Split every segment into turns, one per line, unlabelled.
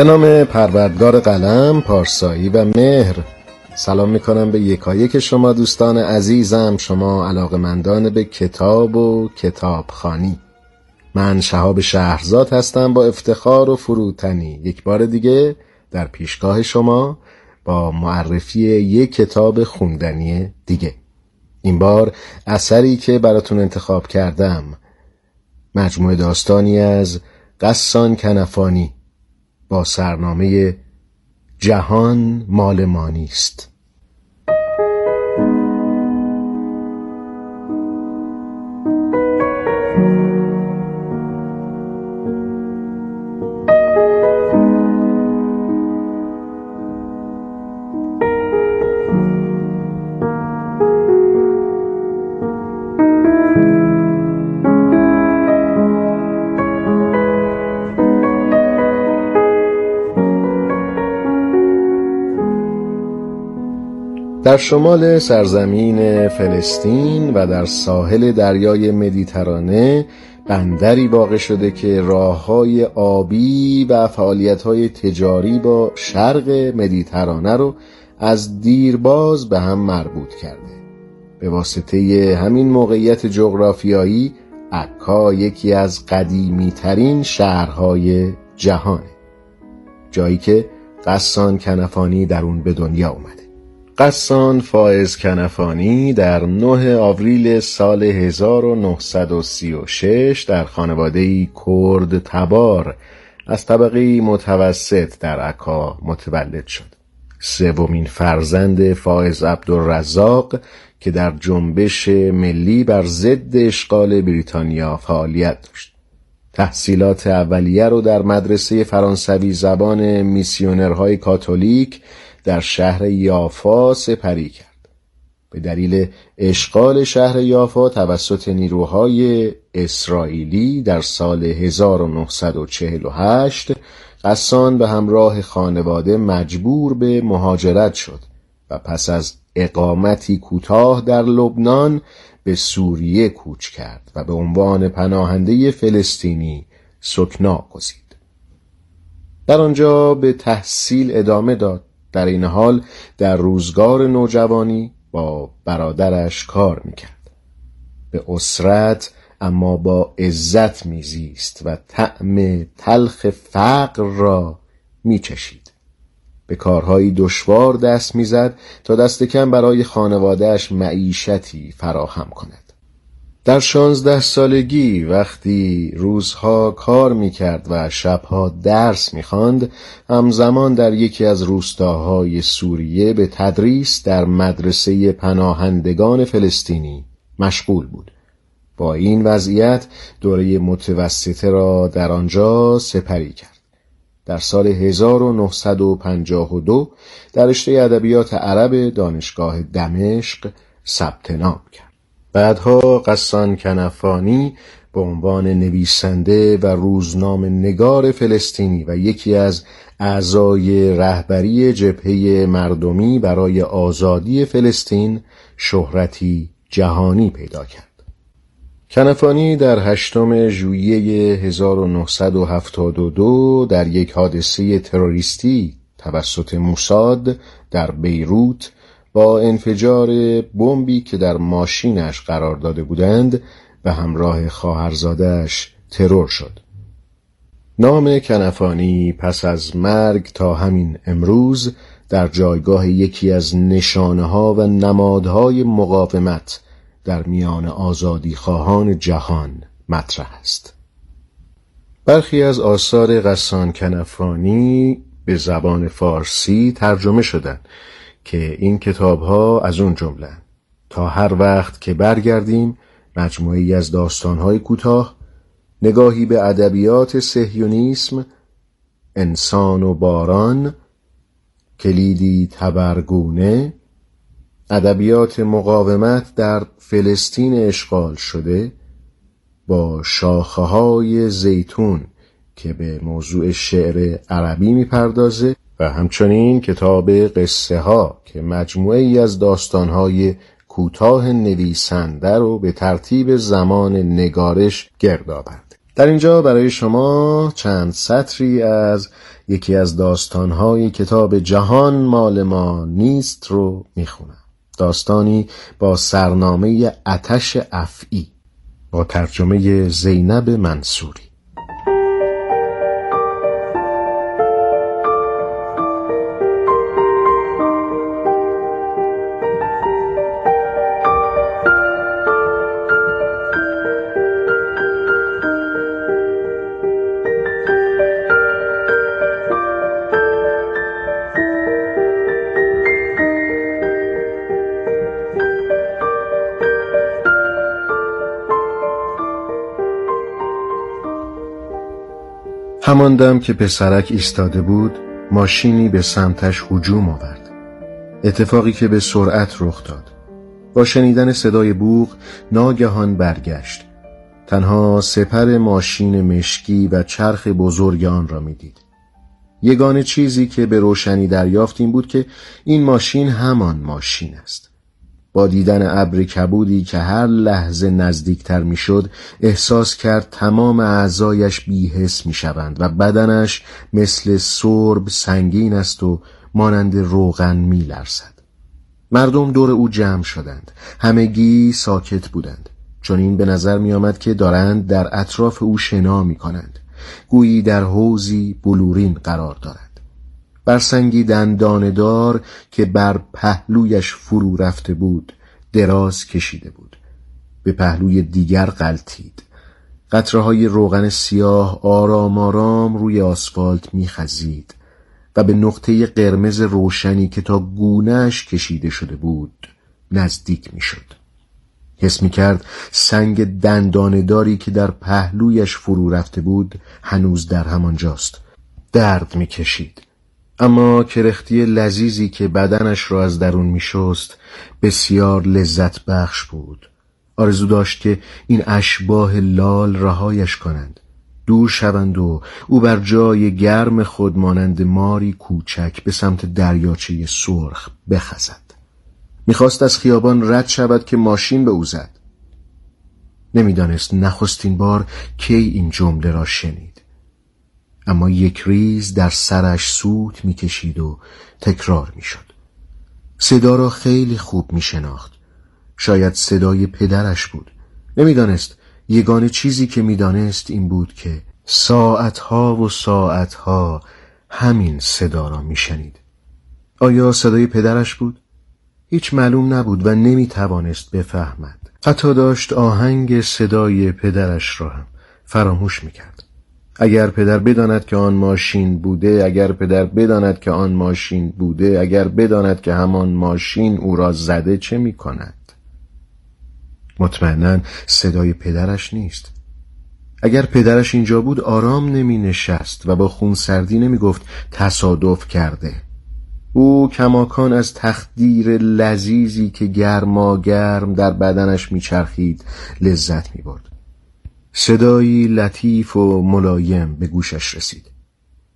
به نام پروردگار قلم، پارسایی و مهر. سلام می‌کنم به یکایک شما دوستان عزیزم. شما علاقمندان به کتاب و کتابخانی. من شهاب شهرزاد هستم با افتخار و فروتنی. یک بار دیگه در پیشگاه شما با معرفی یک کتاب خوندنی دیگه. این بار اثری که براتون انتخاب کردم. مجموعه داستانی از قسان کنفانی. با سرنامه جهان مالمانی است در شمال سرزمین فلسطین و در ساحل دریای مدیترانه بندری واقع شده که راههای آبی و فعالیتهای تجاری با شرق مدیترانه رو از دیرباز به هم مربوط کرده. به واسطه همین موقعیت جغرافیایی عکا یکی از قدیمی ترین شهرهای جهانه. جایی که قسان کنفانی در اون به دنیا اومده. قسان فائز کنفانی در 9 آوریل سال 1936 در خانواده کرد تبار از طبقه متوسط در عکا متولد شد. سومین فرزند فائز عبدالرزاق که در جنبش ملی بر ضد اشغال بریتانیا فعالیت داشت. تحصیلات اولیه رو در مدرسه فرانسوی زبان میسیونرهای کاتولیک در شهر یافا سپری کرد. به دلیل اشغال شهر یافا توسط نیروهای اسرائیلی در سال 1948 قسان به همراه خانواده مجبور به مهاجرت شد و پس از اقامتی کوتاه در لبنان به سوریه کوچ کرد و به عنوان پناهنده فلسطینی سکنا گزید. در آنجا به تحصیل ادامه داد. در این حال در روزگار نوجوانی با برادرش کار می‌کرد. به اسرت اما با عزت میزیست و طعم تلخ فقر را میچشید. به کارهایی دشوار دست می‌زد تا دست کم برای خانوادهش معیشتی فراهم کند. در شانزده سالگی وقتی روزها کار می‌کرد و شبها درس می‌خواند همزمان در یکی از روستاهای سوریه به تدریس در مدرسه پناهندگان فلسطینی مشغول بود. با این وضعیت دوره متوسطه را در آنجا سپری کرد. در سال 1952 در رشته ادبیات عرب دانشگاه دمشق ثبت نام کرد. بعدها قسان کنفانی به عنوان نویسنده و روزنامه نگار فلسطینی و یکی از اعضای رهبری جبهه مردمی برای آزادی فلسطین شهرتی جهانی پیدا کرد. کنفانی در هشتم ژوئیه 1972 در یک حادثه تروریستی توسط موساد در بیروت با انفجار بمبی که در ماشینش قرار داده بودند به همراه خواهرزادش ترور شد. نام کنفانی پس از مرگ تا همین امروز در جایگاه یکی از نشانه ها و نمادهای مقاومت در میان آزادی خواهان جهان مطرح است. برخی از آثار قسان کنفانی به زبان فارسی ترجمه شدند. که این کتاب ها از اون جمله. تا هر وقت که برگردیم مجموعی از داستانهای کوتاه نگاهی به ادبیات سهیونیسم انسان و باران کلیدی تبرگونه ادبیات مقاومت در فلسطین اشغال شده با شاخه های زیتون که به موضوع شعر عربی می‌پردازه. و همچنین کتاب قصه ها که مجموعه ای از داستان های کوتاه نویسنده رو به ترتیب زمان نگارش گرد آورد. در اینجا برای شما چند سطری از یکی از داستانهای کتاب جهان مال ما نیست رو می‌خونم. داستانی با سرنامه اتش افعی با ترجمه زینب منصوری. هماندم که پسرک ایستاده بود ماشینی به سمتش هجوم آورد. اتفاقی که به سرعت رخ داد. با شنیدن صدای بوغ ناگهان برگشت. تنها سپر ماشین مشکی و چرخ بزرگ آن را می‌دید. یگانه چیزی که به روشنی دریافت بود که این ماشین همان ماشین است. با دیدن ابر کبودی که هر لحظه نزدیکتر می‌شد احساس کرد تمام اعضایش بیحس می‌شوند و بدنش مثل سرب سنگین است و مانند روغن میلرزد. مردم دور او جمع شدند. همگی ساکت بودند. چون این به نظر می آمد که دارند در اطراف او شنا می کنند گویی در حوزی بلورین قرار دارد. برسنگی دنداندار که بر پهلویش فرو رفته بود دراز کشیده بود. به پهلوی دیگر قلتید قطره های روغن سیاه آرام آرام روی آسفالت میخزید و به نقطه قرمز روشنی که تا گونهش کشیده شده بود نزدیک می‌شد. حس می کرد سنگ دندانداری که در پهلویش فرو رفته بود هنوز در همانجاست. درد می‌کشید. اما کرختی لذیذی که بدنش را از درون میشست بسیار لذت بخش بود. آرزو داشت که این اشباه لال رهایش کنند. دور شوند و او بر جای گرم خود مانند ماری کوچک به سمت دریاچه سرخ بخزد. می‌خواست از خیابان رد شود که ماشین به او زد. نمی‌دانست نخستین بار کی این جمله را شنید. اما یک ریز در سرش سوت می‌کشید و تکرار می‌شد. صدا را خیلی خوب میشناخت. شاید صدای پدرش بود. نمی‌دانست. یگانه چیزی که می‌دانست این بود که ساعتها و ساعتها همین صدا را میشنید. آیا صدای پدرش بود؟ هیچ معلوم نبود و نمی‌توانست بفهمد. حتی داشت آهنگ صدای پدرش را هم فراموش می‌کرد. اگر پدر بداند که آن ماشین بوده اگر پدر بداند که آن ماشین بوده اگر بداند که همان ماشین او را زده چه می کند مطمئنا صدای پدرش نیست. اگر پدرش اینجا بود آرام نمی نشست و با خون سردی نمی گفت تصادف کرده. او کماکان از تخدیر لذیذی که گرما گرم در بدنش میچرخید لذت می برد صدایی لطیف و ملایم به گوشش رسید.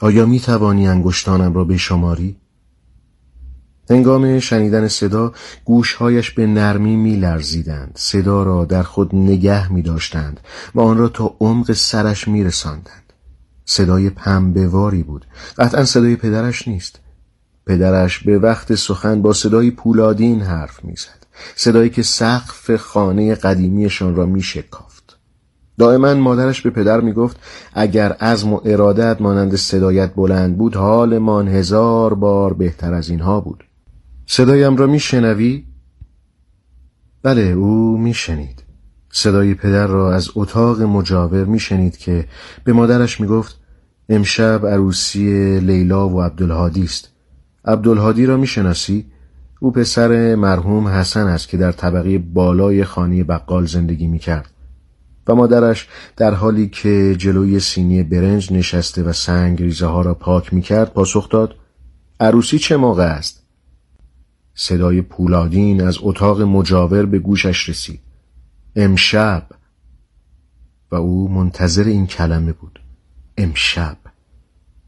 آیا می توانی انگشتانم را بشماری؟ هنگام شنیدن صدا گوشهایش به نرمی می لرزیدند صدا را در خود نگه می داشتند و آن را تا عمق سرش می رساندند. صدای پنبهواری بود. قطعا صدای پدرش نیست. پدرش به وقت سخن با صدای پولادین حرف می‌زد. صدایی که سقف خانه قدیمیشان را می دائما مادرش به پدر می‌گفت اگر عزم و ارادت مانند صدایت بلند بود حالمان هزار بار بهتر از اینها بود صدایم را میشنوی؟ بله او میشنید صدای پدر را از اتاق مجاور میشنید که به مادرش می‌گفت امشب عروسی لیلا و عبدالهادی است عبدالهادی را می‌شناسی؟ او پسر مرحوم حسن است که در طبقه بالای خانه بقال زندگی می‌کرد و مادرش در حالی که جلوی سینی برنج نشسته و سنگ ریزه ها را پاک می کرد پاسخ داد عروسی چه موقع است؟ صدای پولادین از اتاق مجاور به گوشش رسید. امشب. و او منتظر این کلمه بود. امشب.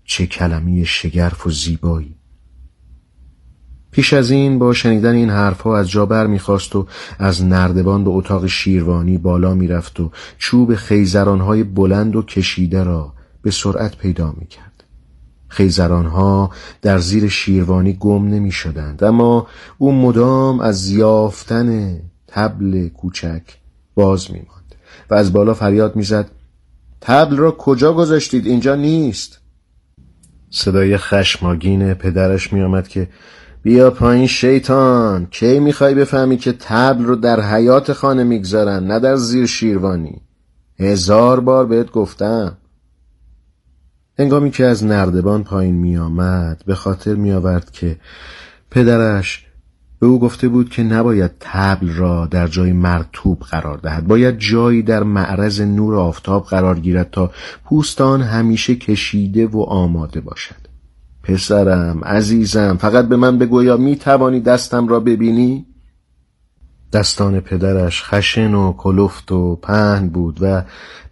چه کلمی شگرف و زیبایی! پیش از این با شنیدن این حرفها از جا بر می‌خواست و از نردبان به اتاق شیروانی بالا می‌رفت و چوب خیزرانهای بلند و کشیده را به سرعت پیدا می‌کرد. خیزرانها در زیر شیروانی گم نمی شدند اما او مدام از یافتن تبل کوچک باز می ماند و از بالا فریاد می‌زد تبل را کجا گذاشتید؟ اینجا نیست. صدای خشماگین پدرش میآمد که بیا پایین شیطان. کی می‌خوای بفهمی که تبل رو در حیات خانه می‌گذارن نه در زیر شیروانی؟ هزار بار بهت گفتم. هنگامی که از نردبان پایین میآمد به خاطر میآورد که پدرش به او گفته بود که نباید تبل را در جای مرتوب قرار دهد. باید جایی در معرض نور آفتاب قرار گیرد تا پوستان همیشه کشیده و آماده باشد. پسرم عزیزم فقط به من بگو یا می توانی دستم را ببینی؟ دستان پدرش خشن و کلفت و پهن بود و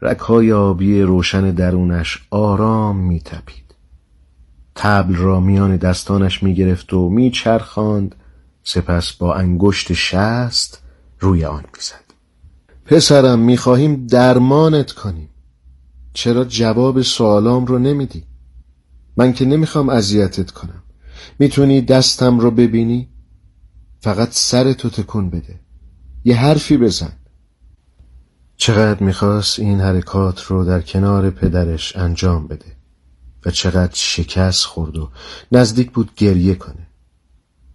رکهای آبی روشن درونش آرام می تپید. تبل را میان دستانش می گرفت و می چرخاند سپس با انگشت شست روی آن می‌زد. پسرم می‌خواهیم درمانت کنیم چرا جواب سوالام رو نمیدی؟ من که نمی‌خوام اذیتت کنم. می‌تونی دستم رو ببینی؟ فقط سرتو تکون بده. یه حرفی بزن. چقدر می‌خواست این حرکات رو در کنار پدرش انجام بده و چقدر شکست خورد و نزدیک بود گریه کنه.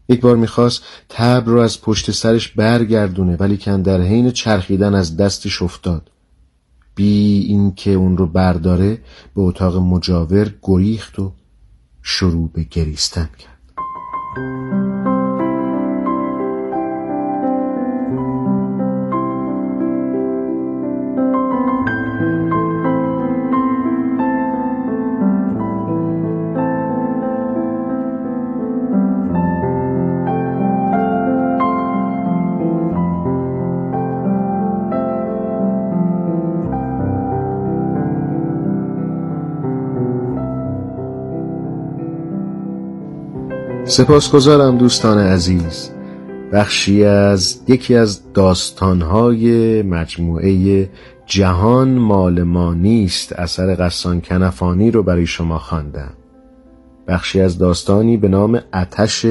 یک بار می‌خواست تبر رو از پشت سرش برگردونه ولی کن در حین چرخیدن از دستش افتاد. بی اینکه اون رو برداره به اتاق مجاور گریخت و شروع به گریستن کرد. سپاسگزارم دوستان عزیز. بخشی از یکی از داستانهای مجموعه جهان مال ما نیست اثر قسان کنفانی رو برای شما خواندم. بخشی از داستانی به نام اتش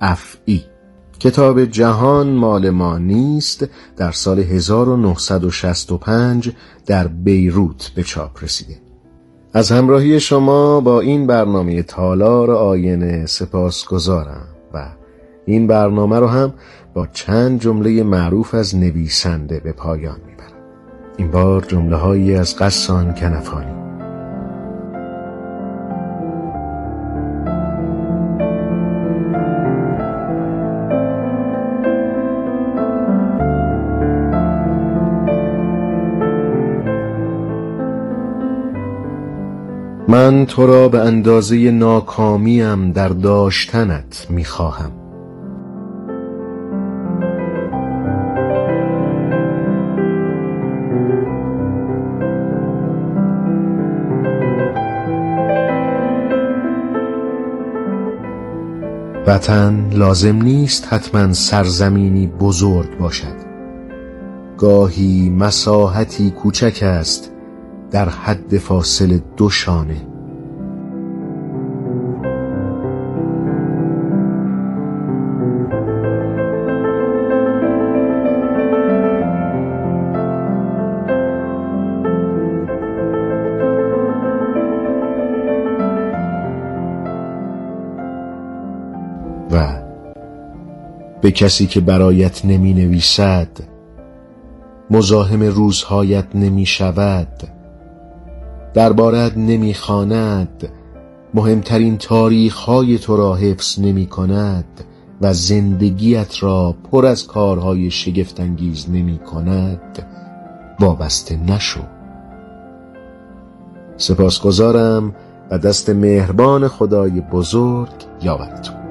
افعی. کتاب جهان مال ما نیست در سال 1965 در بیروت به چاپ رسیده. از همراهی شما با این برنامه تالار آینه سپاس گذارم و این برنامه رو هم با چند جمله معروف از نویسنده به پایان می‌برم. این بار جمله هایی از قصان کنفانی. من تو را به اندازه ناکامیم در داشتنت می‌خواهم. وطن لازم نیست حتما سرزمینی بزرگ باشد. گاهی مساحتی کوچک است در حد فاصل دو شانه. و به کسی که برایت نمی نویسد مزاحم روزهایت نمی شود. دربارت نمی‌خواند. مهمترین تاریخ های تو را حفظ نمی کند و زندگیت را پر از کارهای شگفتانگیز نمی کند وابسته نشو. سپاسگزارم و دست مهربان خدای بزرگ یاورتون.